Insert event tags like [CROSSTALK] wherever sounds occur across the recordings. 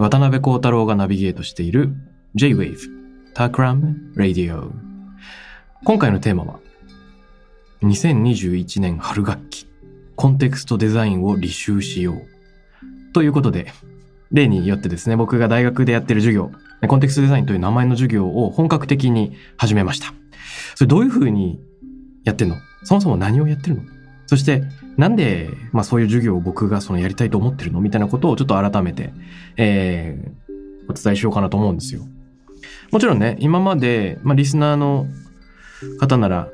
渡辺幸太郎がナビゲートしている J-Wave Takram Radio 今回のテーマは2021年春学期コンテクストデザインを履修しよう。ということで例によってですね僕が大学でやってる授業コンテクストデザインという名前の授業を本格的に始めました。それどういう風にやってんの？そもそも何をやってるの？そしてなんで、まあそういう授業を僕がそのやりたいと思ってるのみたいなことをちょっと改めて、えー、お伝えしようかなと思うんですよ。もちろんね、今まで、まあリスナーの方なら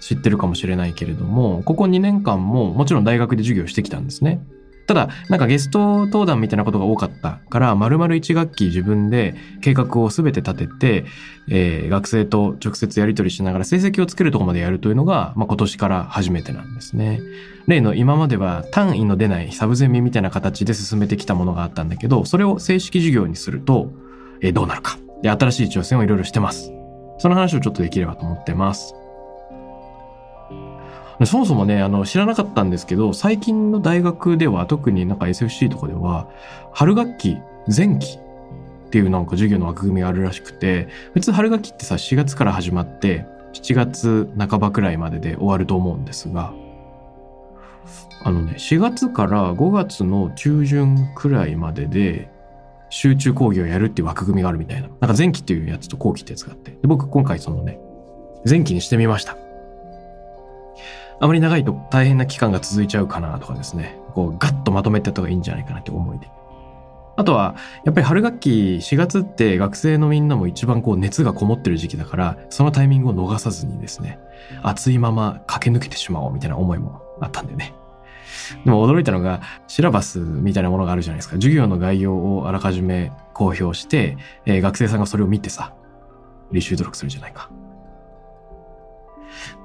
知ってるかもしれないけれども、ここ2年間ももちろん大学で授業してきたんですね。ただ、なんかゲスト登壇みたいなことが多かったから、丸々1学期自分で計画を全て立てて、えー学生と直接やり取りしながら成績をつけるとこまでやるというのが、まあ、今年から初めてなんですね。例の今までは単位の出ないサブゼミみたいな形で進めてきたものがあったんだけど、それを正式授業にすると、えーどうなるか。で、新しい挑戦をいろいろしてます。その話をちょっとできればと思ってます。そもそもね、あの、知らなかったんですけど、最近の大学では、特になんか SFC とかでは、春学期、前期っていうなんか授業の枠組みがあるらしくて、普通春学期ってさ、4月から始まって、7月半ばくらいまでで終わると思うんですが、あのね、4月から5月の中旬くらいまでで、集中講義をやるっていう枠組みがあるみたいな。なんか前期っていうやつと後期ってやつがあって。で僕今回そのね、前期にしてみました。あまり長いと大変な期間が続いちゃうかなとかですね。こうガッとまとめてった方がいいんじゃないかなって思いで。あとは、やっぱり春学期4月って学生のみんなも一番こう熱がこもってる時期だから、そのタイミングを逃さずにですね、熱いまま駆け抜けてしまおうみたいな思いもあったんでね。でも驚いたのが、シラバスみたいなものがあるじゃないですか。授業の概要をあらかじめ公表して、えー学生さんがそれを見てさ、履修登録するじゃないか。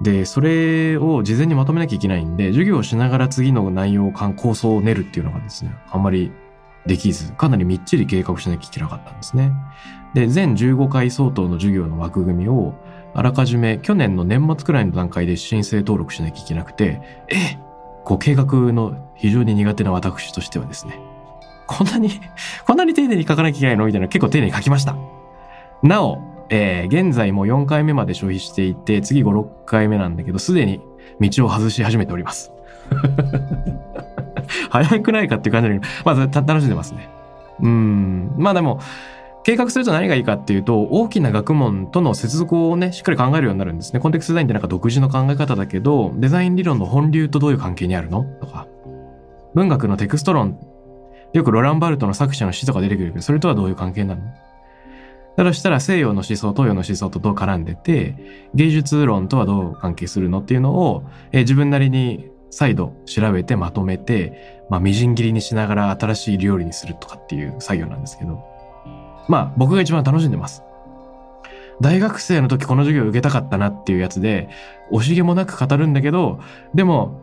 で、それを事前にまとめなきゃいけないんで、授業をしながら次の内容を構想を練るっていうのがですね、あんまりできず、かなりみっちり計画しなきゃいけなかったんですね。で、全15回相当の授業の枠組みを、あらかじめ去年の年末くらいの段階で申請登録しなきゃいけなくて、えこう計画の非常に苦手な私としてはですね、こんなに、こんなに丁寧に書かなきゃいけないの？みたいな結構丁寧に書きました。なお、えー現在も4回目まで消費していて、次5、6回目なんだけど、すでに道を外し始めております。[LAUGHS] 早くないかっていう感じだけど、まず楽しんでますね。うん。まあでも、計画すると何がいいかっていうと、大きな学問との接続をね、しっかり考えるようになるんですね。コンテクストデザインってなんか独自の考え方だけど、デザイン理論の本流とどういう関係にあるの？とか、文学のテクスト論、よくロランバルトの作者の詩とか出てくるけど、それとはどういう関係なの？だとしたら西洋の思想、東洋の思想とどう絡んでて、芸術論とはどう関係するのっていうのを、えー自分なりに再度調べてまとめて、まあ、みじん切りにしながら新しい料理にするとかっていう作業なんですけど、まあ僕が一番楽しんでます。大学生の時この授業受けたかったなっていうやつで、惜しげもなく語るんだけど、でも、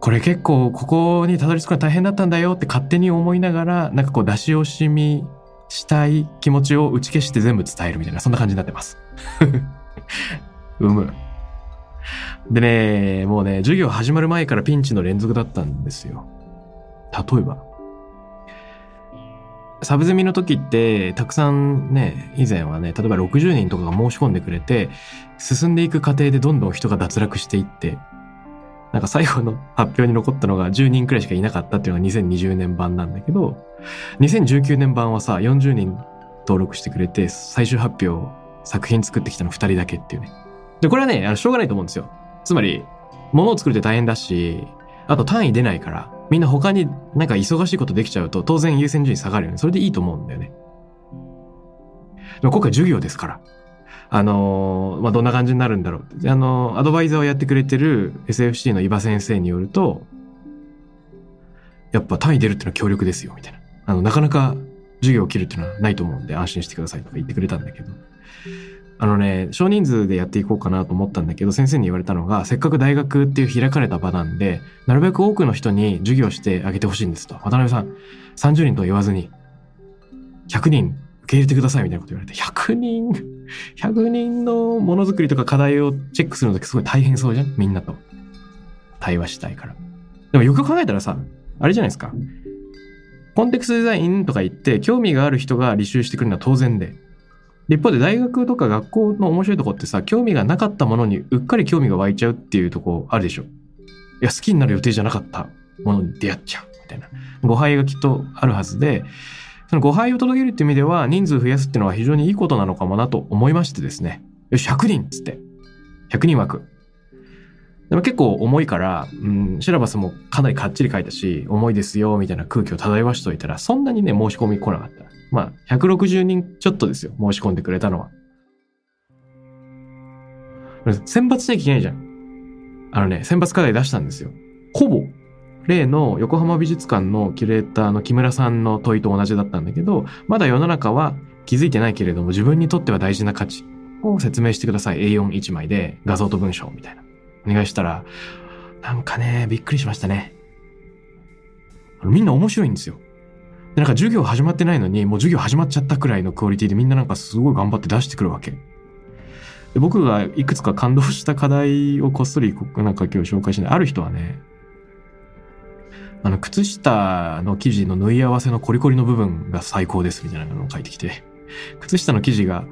これ結構ここにたどり着くのは大変だったんだよって勝手に思いながら、なんかこう出し惜しみしたい気持ちを打ち消して全部伝えるみたいな、そんな感じになってます。[LAUGHS] うむ。でね、もうね、授業始まる前からピンチの連続だったんですよ。例えば。サブゼミの時って、たくさんね、以前はね、例えば60人とかが申し込んでくれて、進んでいく過程でどんどん人が脱落していって、なんか最後の発表に残ったのが10人くらいしかいなかったっていうのが2020年版なんだけど、2019年版はさ、40人登録してくれて、最終発表、作品作ってきたの2人だけっていうね。で、これはね、あのしょうがないと思うんですよ。つまり、物を作るって大変だし、あと単位出ないから、みんな他になんか忙しいことできちゃうと当然優先順位下がるよね。それでいいと思うんだよね。でも今回授業ですから。あのー、まあ、どんな感じになるんだろう。あのー、アドバイザーをやってくれてる SFC の伊庭先生によると、やっぱ単位出るってのは強力ですよ、みたいな。あの、なかなか授業を切るっていうのはないと思うんで安心してくださいとか言ってくれたんだけど。あのね、少人数でやっていこうかなと思ったんだけど、先生に言われたのが、せっかく大学っていう開かれた場なんで、なるべく多くの人に授業してあげてほしいんですと。渡辺さん、30人と言わずに、100人け入れてくださいみたいなこと言われて、100人、100人のものづくりとか課題をチェックするのってすごい大変そうじゃん？みんなと。対話したいから。でもよく考えたらさ、あれじゃないですか。コンテクストデザインとか言って、興味がある人が履修してくるのは当然で。一方で大学とか学校の面白いとこってさ、興味がなかったものにうっかり興味が湧いちゃうっていうとこあるでしょ。いや、好きになる予定じゃなかったものに出会っちゃうみたいな。誤配がきっとあるはずで、その誤配を届けるっていう意味では人数増やすっていうのは非常にいいことなのかもなと思いましてですね。よし、100人っつって。100人枠。でも結構重いから、うん、シラバスもかなりかっちり書いたし、重いですよ、みたいな空気を漂わしといたら、そんなにね、申し込み来なかった。まあ、160人ちょっとですよ、申し込んでくれたのは。選抜しなきゃいけないじゃん。あのね、選抜課題出したんですよ。ほぼ、例の横浜美術館のキュレーターの木村さんの問いと同じだったんだけど、まだ世の中は気づいてないけれども、自分にとっては大事な価値を説明してください。A41 枚で画像と文章みたいな。お願いしたら、なんかね、びっくりしましたね。みんな面白いんですよ。で、なんか授業始まってないのに、もう授業始まっちゃったくらいのクオリティでみんななんかすごい頑張って出してくるわけ。で僕がいくつか感動した課題をこっそりなんか今日紹介しない。ある人はね、あの、靴下の生地の縫い合わせのコリコリの部分が最高ですみたいなのを書いてきて、靴下の生地が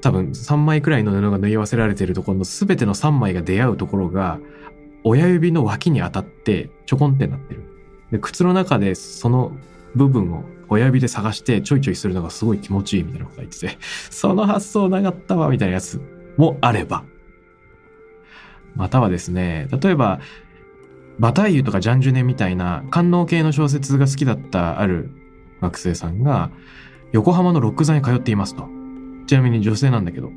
多分3枚くらいの布が縫い合わせられてるところの全ての3枚が出会うところが親指の脇に当たってちょこんってなってる。で、靴の中でその部分を親指で探してちょいちょいするのがすごい気持ちいいみたいなこと言ってて、その発想なかったわみたいなやつもあれば、またはですね、例えば、バタイユとかジャンジュネみたいな官能系の小説が好きだったある学生さんが、横浜のロック座に通っていますと。ちなみに女性なんだけど、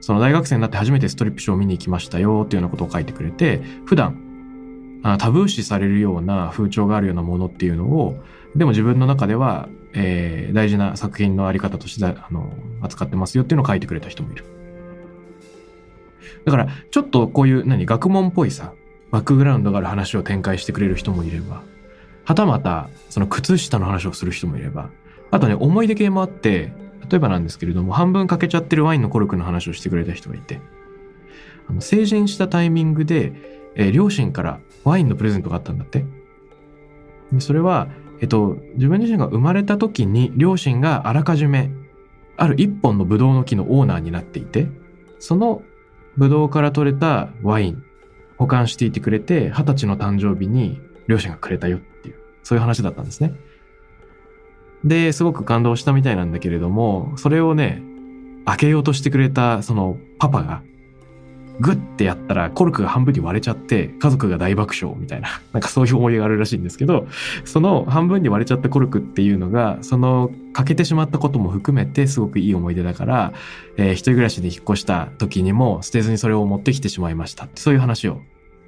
その大学生になって初めてストリップショーを見に行きましたよっていうようなことを書いてくれて、普段、あタブー視されるような風潮があるようなものっていうのをでも自分の中では、えー、大事な作品のあり方としてあの扱ってますよっていうのを書いてくれた人もいる。だから、ちょっとこういう何、学問っぽいさ、バックグラウンドがある話を展開してくれる人もいれば、はたまた、その靴下の話をする人もいれば、あとね、思い出系もあって、例えばなんですけれども、半分欠けちゃってるワインのコルクの話をしてくれた人がいて、あの成人したタイミングで、えー、両親からワインのプレゼントがあったんだって。でそれは、えっと、自分自身が生まれた時に両親があらかじめある一本のブドウの木のオーナーになっていて、そのブドウから取れたワイン、保管していてくれて、二十歳の誕生日に両親がくれたよっていう、そういう話だったんですね。で、すごく感動したみたいなんだけれども、それをね、開けようとしてくれたそのパパが、グッてやったらコルクが半分に割れちゃって家族が大爆笑みたいな、[LAUGHS] なんかそういう思い出があるらしいんですけど、その半分に割れちゃったコルクっていうのが、その欠けてしまったことも含めてすごくいい思い出だから、えー、一人暮らしで引っ越した時にも捨てずにそれを持ってきてしまいました。って、そういう話を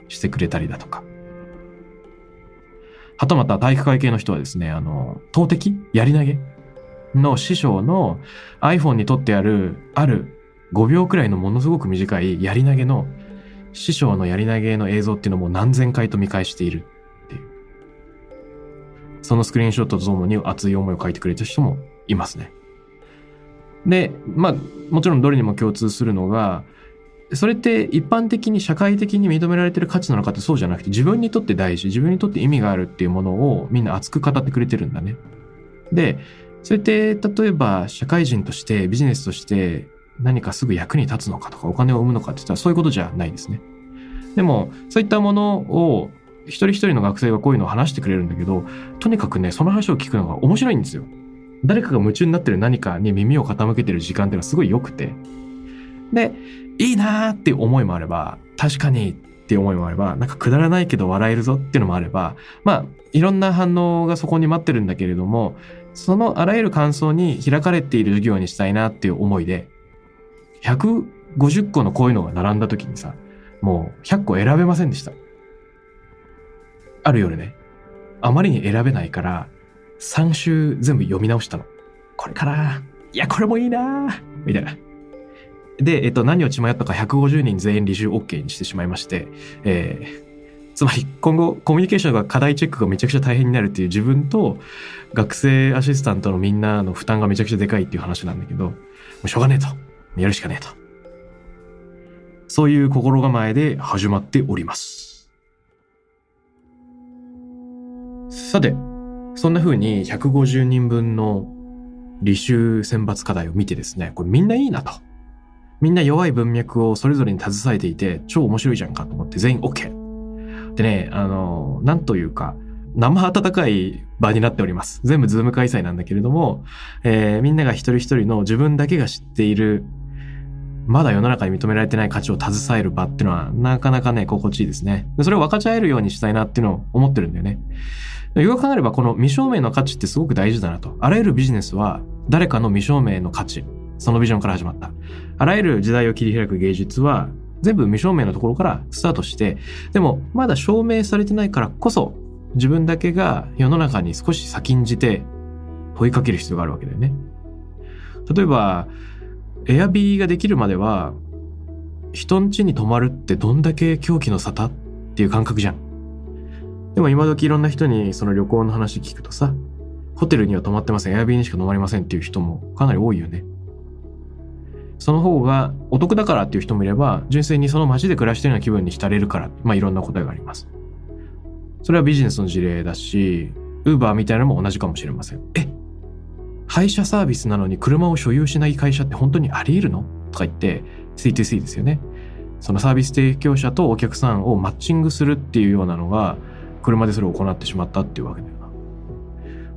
してくれたりだとか。はたまた体育会系の人はですね、あの、投擲？やり投げ？の師匠の iPhone に撮ってある、ある5秒くらいのものすごく短いやり投げの師匠のやり投げの映像っていうのも何千回と見返しているっていう。そのスクリーンショットとともに熱い思いを書いてくれた人もいますね。で、まあ、もちろんどれにも共通するのが、それって一般的に社会的に認められてる価値なのかってそうじゃなくて自分にとって大事、自分にとって意味があるっていうものをみんな熱く語ってくれてるんだね。で、それって例えば社会人としてビジネスとして何かすぐ役に立つのかとかお金を生むのかって言ったらそういうことじゃないですね。でも、そういったものを一人一人の学生がこういうのを話してくれるんだけど、とにかくね、その話を聞くのが面白いんですよ。誰かが夢中になってる何かに耳を傾けてる時間っていうのはすごい良くて。で、いいなーっていう思いもあれば、確かにっていう思いもあれば、なんかくだらないけど笑えるぞっていうのもあれば、まあ、いろんな反応がそこに待ってるんだけれども、そのあらゆる感想に開かれている授業にしたいなっていう思いで、150個のこういうのが並んだ時にさ、もう100個選べませんでした。ある夜ね、あまりに選べないから、3週全部読み直したの。これかないや、これもいいなみたいな。で、えっと、何を血迷ったか150人全員履修 OK にしてしまいまして、えー、つまり今後コミュニケーションが課題チェックがめちゃくちゃ大変になるっていう自分と学生アシスタントのみんなの負担がめちゃくちゃでかいっていう話なんだけど、もうしょうがねえと。やるしかねえと。そういう心構えで始まっております。さて、そんな風に150人分の履修選抜課題を見てですね、これみんないいなと。みんな弱い文脈をそれぞれに携えていて、超面白いじゃんかと思って全員 OK。でね、あの、なんというか、生温かい場になっております。全部ズーム開催なんだけれども、えー、みんなが一人一人の自分だけが知っている、まだ世の中に認められてない価値を携える場っていうのは、なかなかね、心地いいですね。それを分かち合えるようにしたいなっていうのを思ってるんだよね。よく考えれば、この未証明の価値ってすごく大事だなと。あらゆるビジネスは、誰かの未証明の価値、そのビジョンから始まった。あらゆる時代を切り開く芸術は、全部未証明のところからスタートして、でもまだ証明されてないからこそ、自分だけが世の中に少し先んじて問いかける必要があるわけだよね。例えば、エアビーができるまでは、人ん家に泊まるってどんだけ狂気の沙汰っていう感覚じゃん。でも今時いろんな人にその旅行の話聞くとさ、ホテルには泊まってません、エアビーにしか泊まりませんっていう人もかなり多いよね。その方がお得だからっていう人もいれば、純粋にその街で暮らしてるような気分に浸れるから、まあいろんな答えがあります。それはビジネスの事例だし、ウーバーみたいなのも同じかもしれません。え配車サービスなのに車を所有しない会社って本当にあり得るの？とか言って、C2C ですよね。そのサービス提供者とお客さんをマッチングするっていうようなのが、車でそれを行ってしまったっていうわけだよな。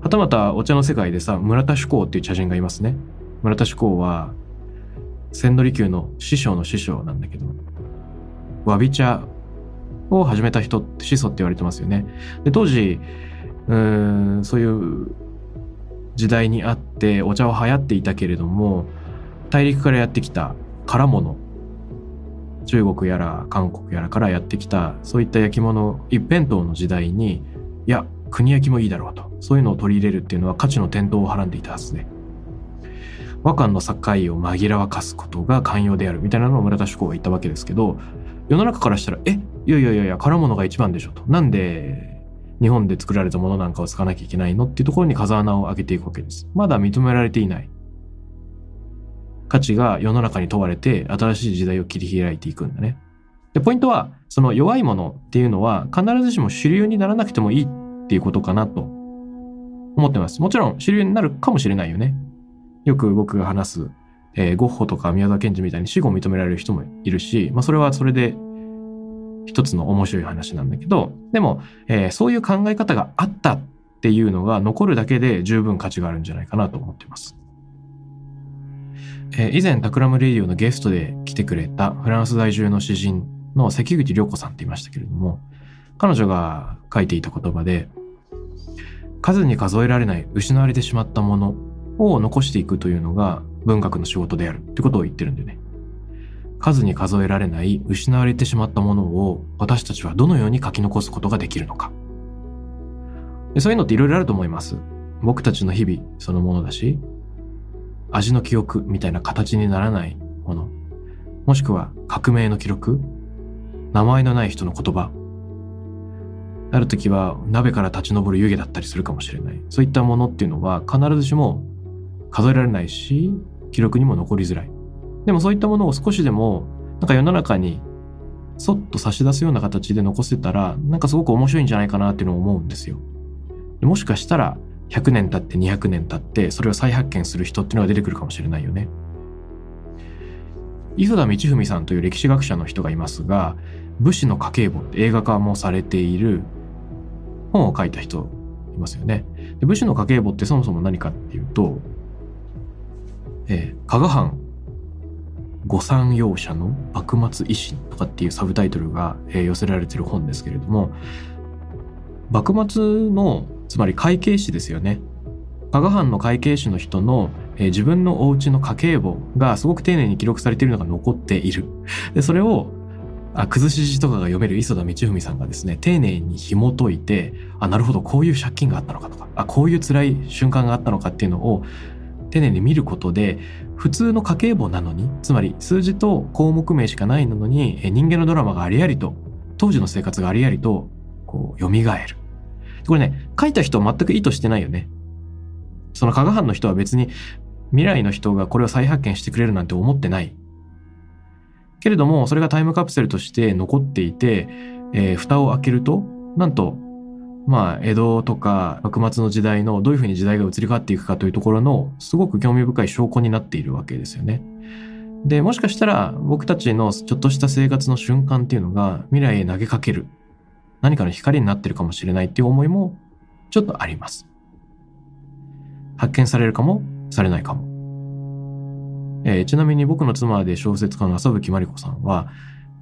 はたまたお茶の世界でさ、村田志功っていう茶人がいますね。村田志功は、千利休の師匠の師匠なんだけど、わび茶を始めた人って始祖って言われてますよね。で、当時、うん、そういう時代にあってお茶は流行っていたけれども、大陸からやってきた空物、中国やら韓国やらからやってきたそういった焼き物一辺倒の時代に、いや、国焼きもいいだろうと。そういうのを取り入れるっていうのは価値の転倒をはらんでいたはずで。和漢の境を紛らわかすことが寛容であるみたいなのを村田志功が言ったわけですけど世の中からしたら「えいやいやいやいや辛物が一番でしょ」と。なんで日本で作られたものなんかを使わなきゃいけないのっていうところに風穴を開けていくわけです。まだ認められていない価値が世の中に問われて新しい時代を切り開いていくんだね。で、ポイントは、その弱いものっていうのは必ずしも主流にならなくてもいいっていうことかなと思ってます。もちろん主流になるかもしれないよね。よく僕が話す、えー、ゴッホとか宮沢賢治みたいに死後を認められる人もいるし、まあそれはそれで一つの面白い話なんだけど、でも、えー、そういう考え方があったっていうのが残るだけで十分価値があるんじゃないかなと思っています。えー、以前 Takram Radio のゲストで来てくれたフランス在住の詩人の関口涼子さんって言いましたけれども、彼女が書いていた言葉で、数に数えられない失われてしまったものを残していくというのが文学の仕事であるってことを言ってるんでね。数に数えられない失われてしまったものを私たちはどのように書き残すことができるのか。でそういうのっていろいろあると思います。僕たちの日々そのものだし、味の記憶みたいな形にならないもの。もしくは革命の記録名前のない人の言葉。ある時は鍋から立ち上る湯気だったりするかもしれない。そういったものっていうのは必ずしも数えられないし、記録にも残りづらい。でもそういったものを少しでも、なんか世の中に、そっと差し出すような形で残せたら、なんかすごく面白いんじゃないかなっていうのを思うんですよ。もしかしたら、100年経って200年経って、それを再発見する人っていうのが出てくるかもしれないよね。磯田道文さんという歴史学者の人がいますが、武士の家計簿って映画化もされている本を書いた人いますよね。で武士の家計簿ってそもそも何かっていうと、えー、加賀藩御三用者の幕末維新とかっていうサブタイトルが、寄せられてる本ですけれども幕末のつまり会計士ですよね。加賀藩の会計士の人の、自分のお家の家計簿がすごく丁寧に記録されているのが残っている。でそれをあ崩し字とかが読める磯田道文さんがですね丁寧に紐解いてあなるほどこういう借金があったのかとかあこういう辛い瞬間があったのかっていうのを丁寧に見ることで普通の家計簿なのにつまり数字と項目名しかないのに人間のドラマがありありと当時の生活がありありとこう蘇る。これね書いた人は全く意図してないよね。その加賀藩の人は別に未来の人がこれを再発見してくれるなんて思ってない。けれどもそれがタイムカプセルとして残っていて、えー蓋を開けるとなんとまあ江戸とか幕末の時代のどういうふうに時代が移り変わっていくかというところのすごく興味深い証拠になっているわけですよね。でもしかしたら僕たちのちょっとした生活の瞬間っていうのが未来へ投げかける何かの光になってるかもしれないっていう思いもちょっとあります。発見されるかもされないかも。えーちなみに僕の妻で小説家の浅吹真理子さんは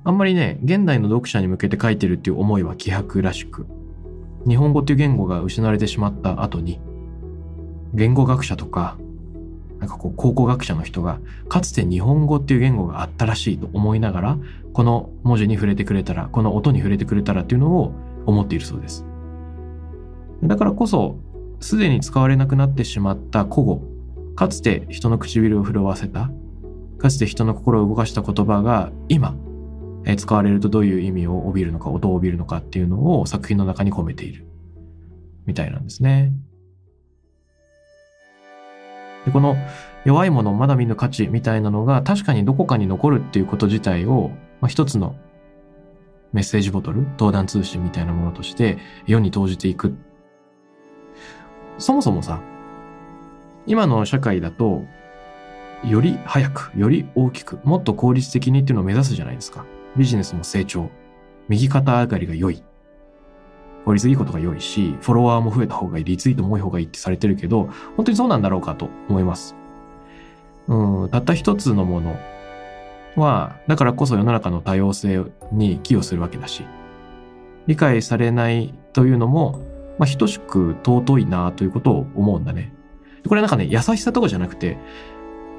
あんまりね現代の読者に向けて書いてるっていう思いは希薄らしく日本語っていう言語が失われてしまった後に言語学者とかなんかこう考古学者の人がかつて日本語っていう言語があったらしいと思いながらこの文字に触れてくれたらこの音に触れてくれたらっていうのを思っているそうです。だからこそすでに使われなくなってしまった古語かつて人の唇を震わせたかつて人の心を動かした言葉が今え使われるとどういう意味を帯びるのか音を帯びるのかっていうのを作品の中に込めている。みたいなんですね。でこの弱いものまだ見ぬ価値みたいなのが確かにどこかに残るっていうこと自体を、まあ、一つのメッセージボトル登壇通信みたいなものとして世に投じていく。そもそもさ今の社会だとより早くより大きくもっと効率的にっていうのを目指すじゃないですか。ビジネスも成長右肩上がりが良い効率いいことが良いしフォロワーも増えた方がいいリツイートも多い方がいいってされてるけど本当にそうなんだろうかと思います。うんたった一つのものはだからこそ世の中の多様性に寄与するわけだし理解されないというのも、まあ、等しく尊いなということを思うんだね。これなんかね優しさとかじゃなくて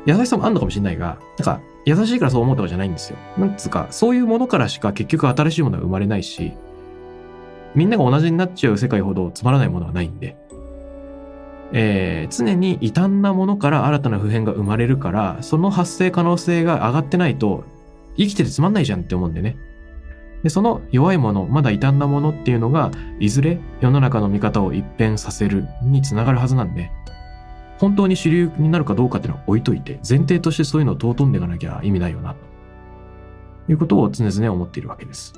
優しさもあんのかもしれないが、なんか、優しいからそう思うとかじゃないんですよ。なんつうか、そういうものからしか結局新しいものは生まれないし、みんなが同じになっちゃう世界ほどつまらないものはないんで、えー常に異端なものから新たな普遍が生まれるから、その発生可能性が上がってないと、生きててつまんないじゃんって思うんでね。で、その弱いもの、まだ異端なものっていうのが、いずれ世の中の見方を一変させるにつながるはずなんで、本当に主流になるかどうかっていうのは置いといて、前提としてそういうのを尊んでいかなきゃ意味ないよな、ということを常々思っているわけです。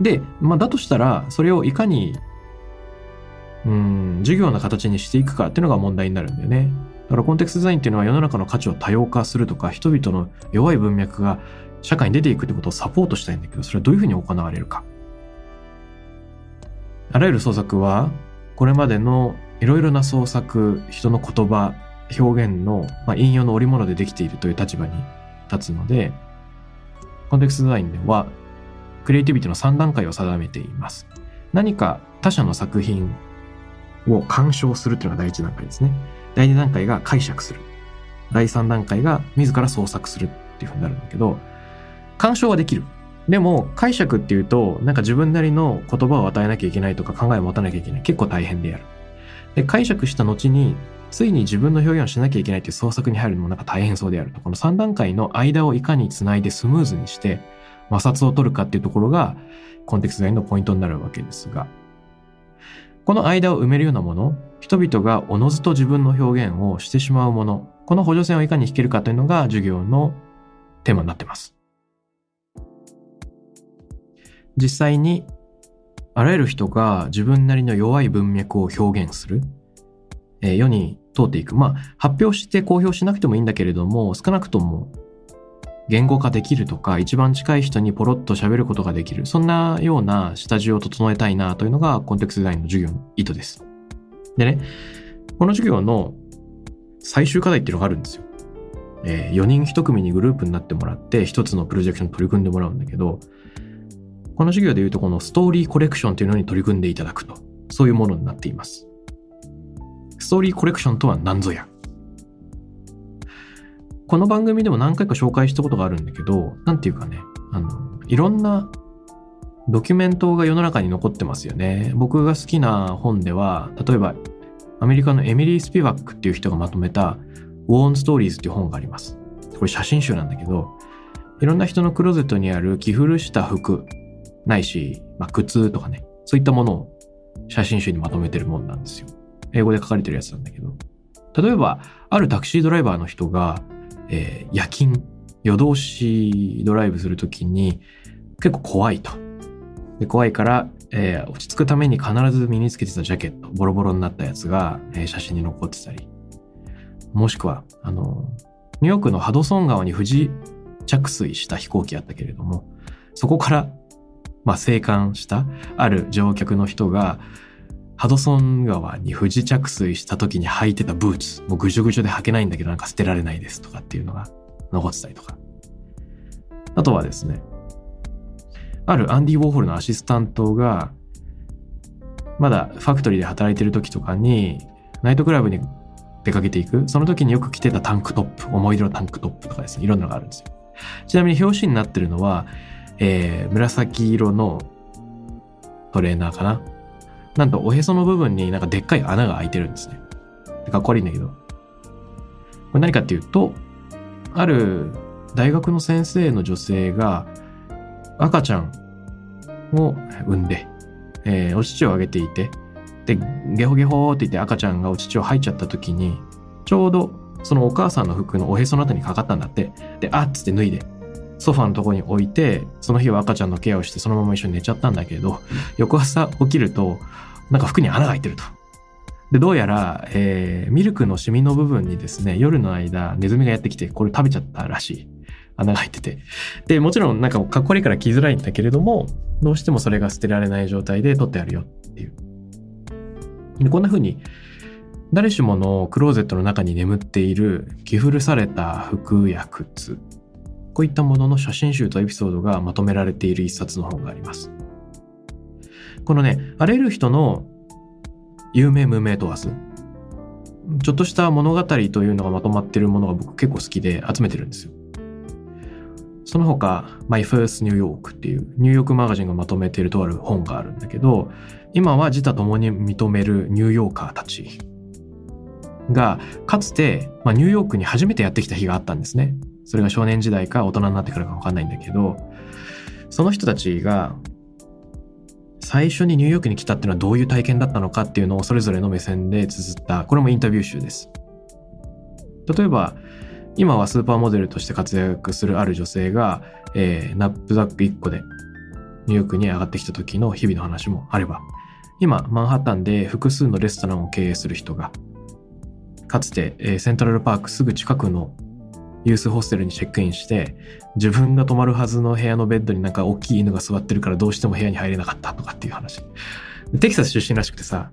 で、まあ、だとしたら、それをいかに、うん、授業の形にしていくかっていうのが問題になるんだよね。だからコンテクストデザインっていうのは世の中の価値を多様化するとか、人々の弱い文脈が社会に出ていくってことをサポートしたいんだけど、それはどういうふうに行われるか。あらゆる創作は、これまでのいろいろな創作、人の言葉、表現の、まあ、引用の織物でできているという立場に立つので、コンテクストデザインでは、クリエイティビティの3段階を定めています。何か他者の作品を鑑賞するというのが第一段階ですね。第二段階が解釈する。第三段階が自ら創作するっていうふうになるんだけど、鑑賞はできる。でも解釈っていうと、なんか自分なりの言葉を与えなきゃいけないとか考えを持たなきゃいけない。結構大変である。で、解釈した後に、ついに自分の表現をしなきゃいけないっていう創作に入るのもなんか大変そうであると。この3段階の間をいかにつないでスムーズにして摩擦を取るかっていうところがコンテクストデザインのポイントになるわけですが、この間を埋めるようなもの、人々がおのずと自分の表現をしてしまうもの、この補助線をいかに引けるかというのが授業のテーマになっています。実際にあらゆる人が自分なりの弱い文脈を表現する、えー世に通っていく。まあ、発表して公表しなくてもいいんだけれども、少なくとも言語化できるとか、一番近い人にポロッと喋ることができる。そんなような下地を整えたいなというのがコンテクストデザインの授業の意図です。でね、この授業の最終課題っていうのがあるんですよ。えー、4人1組にグループになってもらって1つのプロジェクションに取り組んでもらうんだけどこの授業でいうとこのストーリーコレクションというのに取り組んでいただくと。そういうものになっています。ストーリーコレクションとは何ぞや。この番組でも何回か紹介したことがあるんだけどなんていうかね。あのいろんなドキュメントが世の中に残ってますよね。僕が好きな本では例えばアメリカのエミリー・スピバックっていう人がまとめたウォーン・ストーリーズっていう本があります。これ写真集なんだけど、いろんな人のクローゼットにある着古した服、ないし、まあ、靴とかね、そういったものを写真集にまとめてるもんなんですよ。英語で書かれてるやつなんだけど。例えば、あるタクシードライバーの人が、えー、夜勤、夜通しドライブするときに結構怖いと。で怖いから、えー、落ち着くために必ず身につけてたジャケット、ボロボロになったやつが、えー、写真に残ってたり。もしくは、あの、ニューヨークのハドソン川に不時着水した飛行機あったけれども、そこから、まあ、生還したある乗客の人が、ハドソン川に不時着水した時に履いてたブーツ、もうぐじょぐじょで履けないんだけどなんか捨てられないですとかっていうのが残ってたりとか。あとはですね、あるアンディ・ウォーホルのアシスタントが、まだファクトリーで働いてる時とかに、ナイトクラブに出かけていく、その時によく着てたタンクトップ、思い出のタンクトップとかですね、いろんなのがあるんですよ。ちなみに表紙になってるのは、えー、紫色のトレーナーかな？なんとおへその部分になんかでっかい穴が開いてるんですね。かっこ悪いんだけど。これ何かっていうと、ある大学の先生の女性が赤ちゃんを産んで、えー、お乳をあげていて、で、ゲホゲホって言って赤ちゃんがお乳を吐いちゃった時に、ちょうどそのお母さんの服のおへそのあたりにかかったんだって。で、あっつって脱いで、ソファのとこに置いて、その日は赤ちゃんのケアをしてそのまま一緒に寝ちゃったんだけど、翌朝起きると、なんか服に穴が開いてると。で、どうやら、えー、ミルクのシミの部分にですね、夜の間、ネズミがやってきて、これ食べちゃったらしい。穴が開いてて。で、もちろんなんかかっこ悪いから着づらいんだけれども、どうしてもそれが捨てられない状態で取ってあるよっていう。でこんな風に誰しものクローゼットの中に眠っている着古された服や靴こういったものの写真集とエピソードがまとめられている一冊の本があります。このねあらゆる人の有名無名問わずちょっとした物語というのがまとまっているものが僕結構好きで集めてるんですよ。その他、My First New York っていうニューヨークマガジンがまとめているとある本があるんだけど、今は自他共に認めるニューヨーカーたちが、かつて、まあ、ニューヨークに初めてやってきた日があったんですね。それが少年時代か大人になってからかわかんないんだけど、その人たちが最初にニューヨークに来たっていうのはどういう体験だったのかっていうのをそれぞれの目線で綴った、これもインタビュー集です。例えば、今はスーパーモデルとして活躍するある女性が、えー、ナップザック1個でニューヨークに上がってきた時の日々の話もあれば、今、マンハッタンで複数のレストランを経営する人が、かつて、えー、セントラルパークすぐ近くのユースホステルにチェックインして、自分が泊まるはずの部屋のベッドになんか大きい犬が座ってるからどうしても部屋に入れなかったとかっていう話。テキサス出身らしくてさ、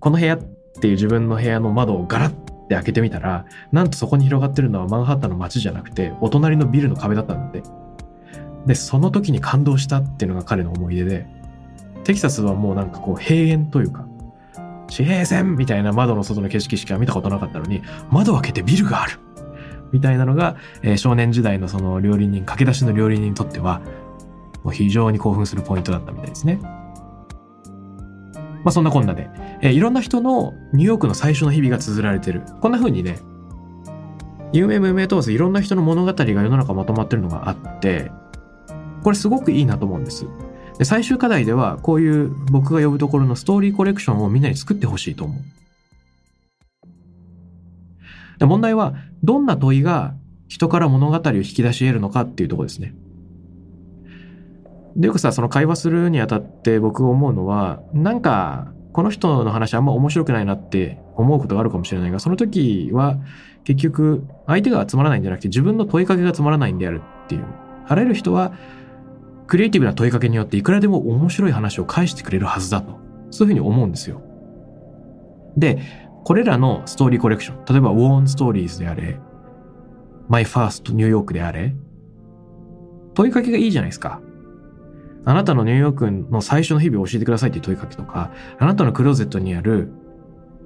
この部屋っていう自分の部屋の窓をガラッて開けてみたら、なんとそこに広がってるのはマンハッタンの街じゃなくて、お隣のビルの壁だったんだって。で、その時に感動したっていうのが彼の思い出で、テキサスはもうなんかこう閉園というか、地平線みたいな窓の外の景色しか見たことなかったのに、窓を開けてビルがあるみたいなのが、えー、少年時代のその料理人、駆け出しの料理人にとっては、もう非常に興奮するポイントだったみたいですね。まあそんなこんなで、えー、いろんな人のニューヨークの最初の日々が綴られてる。こんな風にね、有名無名問わずいろんな人の物語が世の中まとまってるのがあって、これすごくいいなと思うんです。で最終課題ではこういう僕が呼ぶところのストーリーコレクションをみんなに作ってほしいと思う。で問題はどんな問いが人から物語を引き出し得るのかっていうとこですね。でよくさその会話するにあたって僕思うのはなんかこの人の話あんま面白くないなって思うことがあるかもしれないがその時は結局相手がつまらないんじゃなくて自分の問いかけがつまらないんであるっていう。あらゆる人はクリエイティブな問いかけによっていくらでも面白い話を返してくれるはずだと。そういうふうに思うんですよ。でこれらのストーリーコレクション例えばウォーンストーリーズであれ My First ニューヨークであれ問いかけがいいじゃないですか。あなたのニューヨークの最初の日々を教えてくださいっていう問いかけとか、あなたのクローゼットにある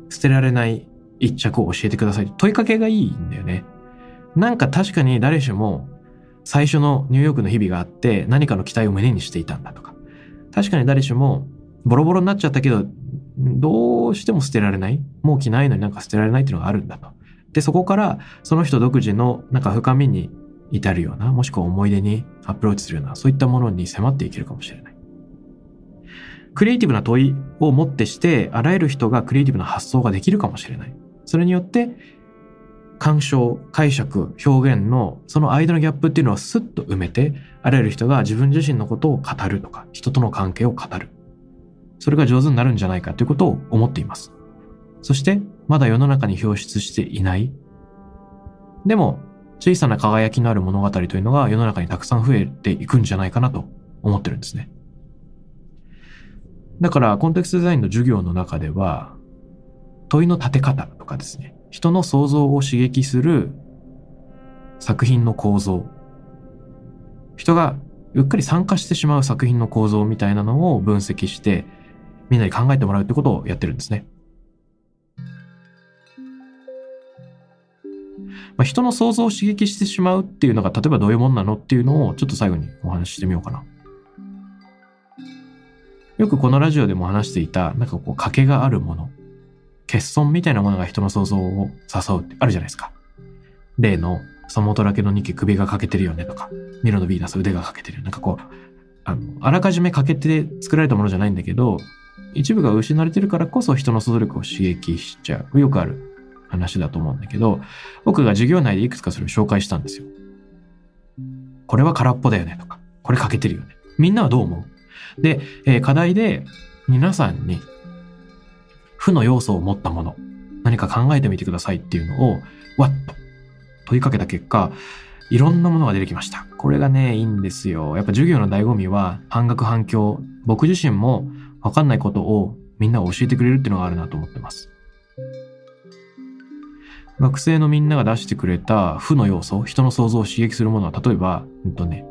捨てられない一着を教えてください問いかけがいいんだよね。なんか確かに誰しも最初のニューヨークの日々があって何かの期待を胸にしていたんだとか。確かに誰しもボロボロになっちゃったけど、どうしても捨てられない？もう着ないのになんか捨てられないっていうのがあるんだと。で、そこからその人独自のなんか深みに至るような、もしくは思い出にアプローチするような、そういったものに迫っていけるかもしれない。クリエイティブな問いをもってして、あらゆる人がクリエイティブな発想ができるかもしれない。それによって、鑑賞、解釈、表現のその間のギャップっていうのはスッと埋めて、あらゆる人が自分自身のことを語るとか、人との関係を語る。それが上手になるんじゃないかということを思っています。そして、まだ世の中に表出していない。でも、小さな輝きのある物語というのが世の中にたくさん増えていくんじゃないかなと思ってるんですね。だから、コンテクストデザインの授業の中では、問いの立て方とかですね、人の想像を刺激する作品の構造、人がうっかり参加してしまう作品の構造みたいなのを分析して、みんなに考えてもらうってことをやってるんですね。まあ、人の想像を刺激してしまうっていうのが例えばどういうもんなのっていうのをちょっと最後にお話ししてみようかな。よくこのラジオでも話していた、なんかこう、賭けがあるもの。欠損みたいなものが人の想像を誘うってあるじゃないですか。例の、そのだけの2期首が欠けてるよねとか、ミロのヴィーナス腕が欠けてる。なんかこう、あの、あらかじめ欠けて作られたものじゃないんだけど、一部が失われてるからこそ人の想像力を刺激しちゃう。よくある話だと思うんだけど、僕が授業内でいくつかそれを紹介したんですよ。これは空っぽだよねとか、これ欠けてるよね。みんなはどう思う？で、えー、課題で皆さんに負の要素を持ったもの、何か考えてみてくださいっていうのを、わっと問いかけた結果、いろんなものが出てきました。これがね、いいんですよ。やっぱ授業の醍醐味は、半額反響。僕自身もわかんないことをみんなが教えてくれるっていうのがあるなと思ってます。学生のみんなが出してくれた負の要素、人の想像を刺激するものは、例えば、うんとね、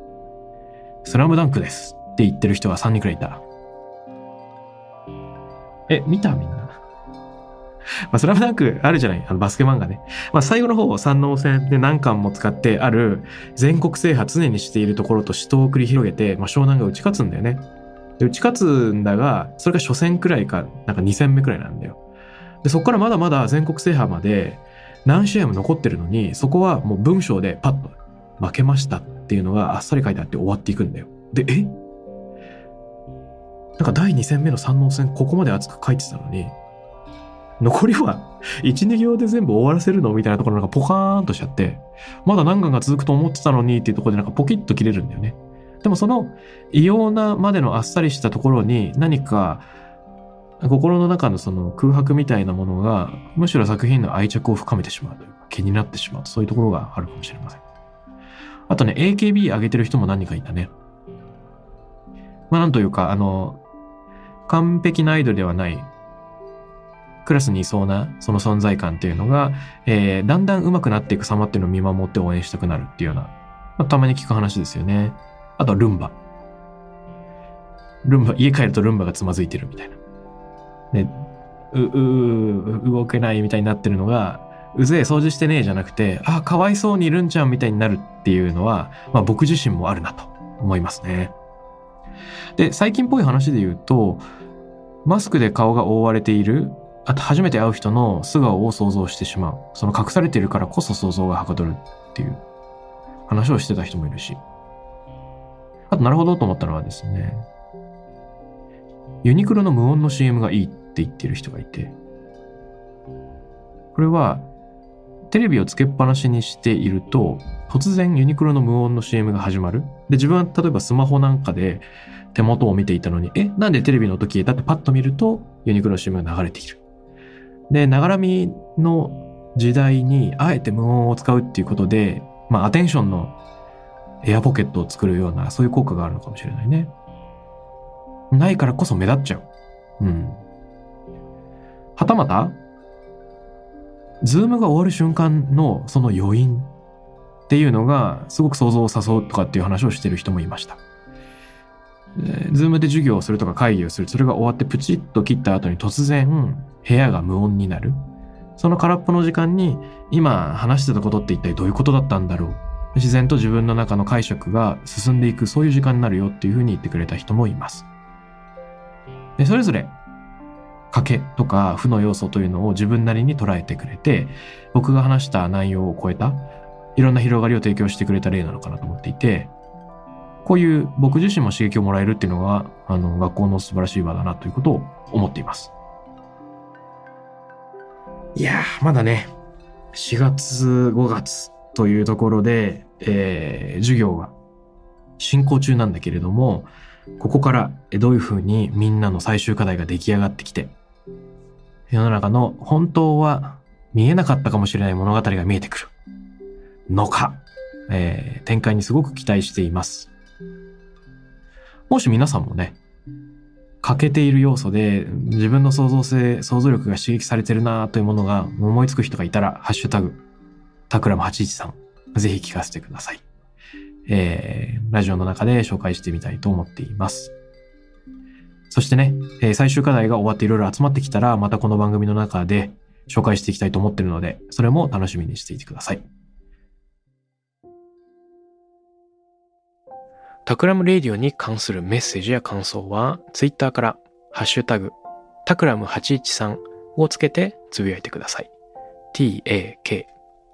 スラムダンクです。って言ってる人が3人くらいいた。え、見たみんな？[LAUGHS] まあ、スラムダンクあるじゃない？あのバスケ漫画ね。まあ、最後の方、三能線で何巻も使ってある全国制覇常にしているところと死闘を繰り広げて、まあ、湘南が打ち勝つんだよね。で、打ち勝つんだが、それが初戦くらいか、なんか2戦目くらいなんだよ。で、そこからまだまだ全国制覇まで何試合も残ってるのに、そこはもう文章でパッと負けましたっていうのがあっさり書いてあって終わっていくんだよ。で、え？なんか第2戦目の三能戦ここまで熱く書いてたのに、残りは [LAUGHS] 1、2行で全部終わらせるの？みたいなところなんかポカーンとしちゃって、まだ何巻が続くと思ってたのにっていうところでなんかポキッと切れるんだよね。でもその異様なまでのあっさりしたところに何か心の中のその空白みたいなものがむしろ作品の愛着を深めてしまうというか気になってしまうそういうところがあるかもしれません。あとね、AKB 上げてる人も何人かいたね。まあなんというか、あの、完璧なアイドルではないクラスにいそうなその存在感っていうのが、えー、だんだん上手くなっていく様っていうのを見守って応援したくなるっていうような、まあ、たまに聞く話ですよね。あとはルンバ。ルンバ、家帰るとルンバがつまずいてるみたいな。で、う、う、動けないみたいになってるのが、うぜえ掃除してねえじゃなくて、あ、かわいそうにいるんちゃんみたいになるっていうのは、まあ僕自身もあるなと思いますね。で、最近っぽい話で言うと、マスクで顔が覆われている、あと初めて会う人の素顔を想像してしまう。その隠されているからこそ想像がはかどるっていう話をしてた人もいるし。あと、なるほどと思ったのはですね、ユニクロの無音の CM がいいって言ってる人がいて、これは、テレビをつけっぱなしにしていると、突然ユニクロの無音の CM が始まる。で、自分は例えばスマホなんかで手元を見ていたのに、え、なんでテレビの音消えた？ってパッと見るとユニクロの CM が流れている。で、ながらみの時代にあえて無音を使うっていうことで、まあアテンションのエアポケットを作るようなそういう効果があるのかもしれないね。ないからこそ目立っちゃう。うん。はたまた、ズームが終わる瞬間のその余韻。っていうのがすごく想像を誘うとかっていう話をしてる人もいました。ズームで授業をするとか会議をする。それが終わってプチッと切った後に突然部屋が無音になる。その空っぽの時間に今話してたことって一体どういうことだったんだろう。自然と自分の中の解釈が進んでいくそういう時間になるよっていうふうに言ってくれた人もいます。でそれぞれ賭けとか負の要素というのを自分なりに捉えてくれて僕が話した内容を超えたいろんな広がりを提供してくれた例なのかなと思っていてこういう僕自身も刺激をもらえるっていうのがあの学校の素晴らしい場だなということを思っています。いやまだね4月5月というところで、えー、授業が進行中なんだけれども、ここからどういうふうにみんなの最終課題が出来上がってきて、世の中の本当は見えなかったかもしれない物語が見えてくるのか、えー、展開にすごく期待しています。もし皆さんもね、欠けている要素で自分の創造性、想像力が刺激されてるなというものが思いつく人がいたら、ハッシュタグ、Takram 813、ぜひ聞かせてください。えー、ラジオの中で紹介してみたいと思っています。そしてね、えー、最終課題が終わっていろいろ集まってきたら、またこの番組の中で紹介していきたいと思っているので、それも楽しみにしていてください。 Takram Radio に関するメッセージや感想は、ツイッターから、ハッシュタグ、 Takram 813をつけてつぶやいてください。t-a-k